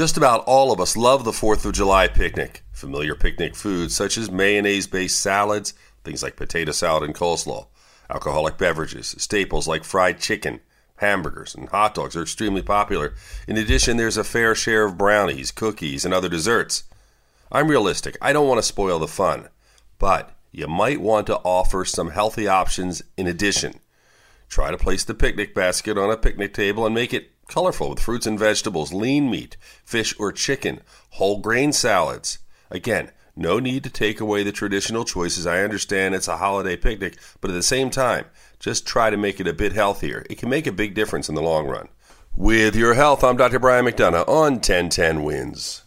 Just about all of us love the 4th of July picnic. Familiar picnic foods such as mayonnaise based salads, things like potato salad and coleslaw, alcoholic beverages, staples like fried chicken, hamburgers, and hot dogs are extremely popular. In addition, there's a fair share of brownies, cookies, and other desserts. I'm realistic, I don't want to spoil the fun, but you might want to offer some healthy options in addition. Try to place the picnic basket on a picnic table and make it colorful with fruits and vegetables, lean meat, fish or chicken, whole grain salads. Again, no need to take away the traditional choices. I understand it's a holiday picnic, but at the same time, just try to make it a bit healthier. It can make a big difference in the long run. With your health, I'm Dr. Brian McDonough on 1010 Wins.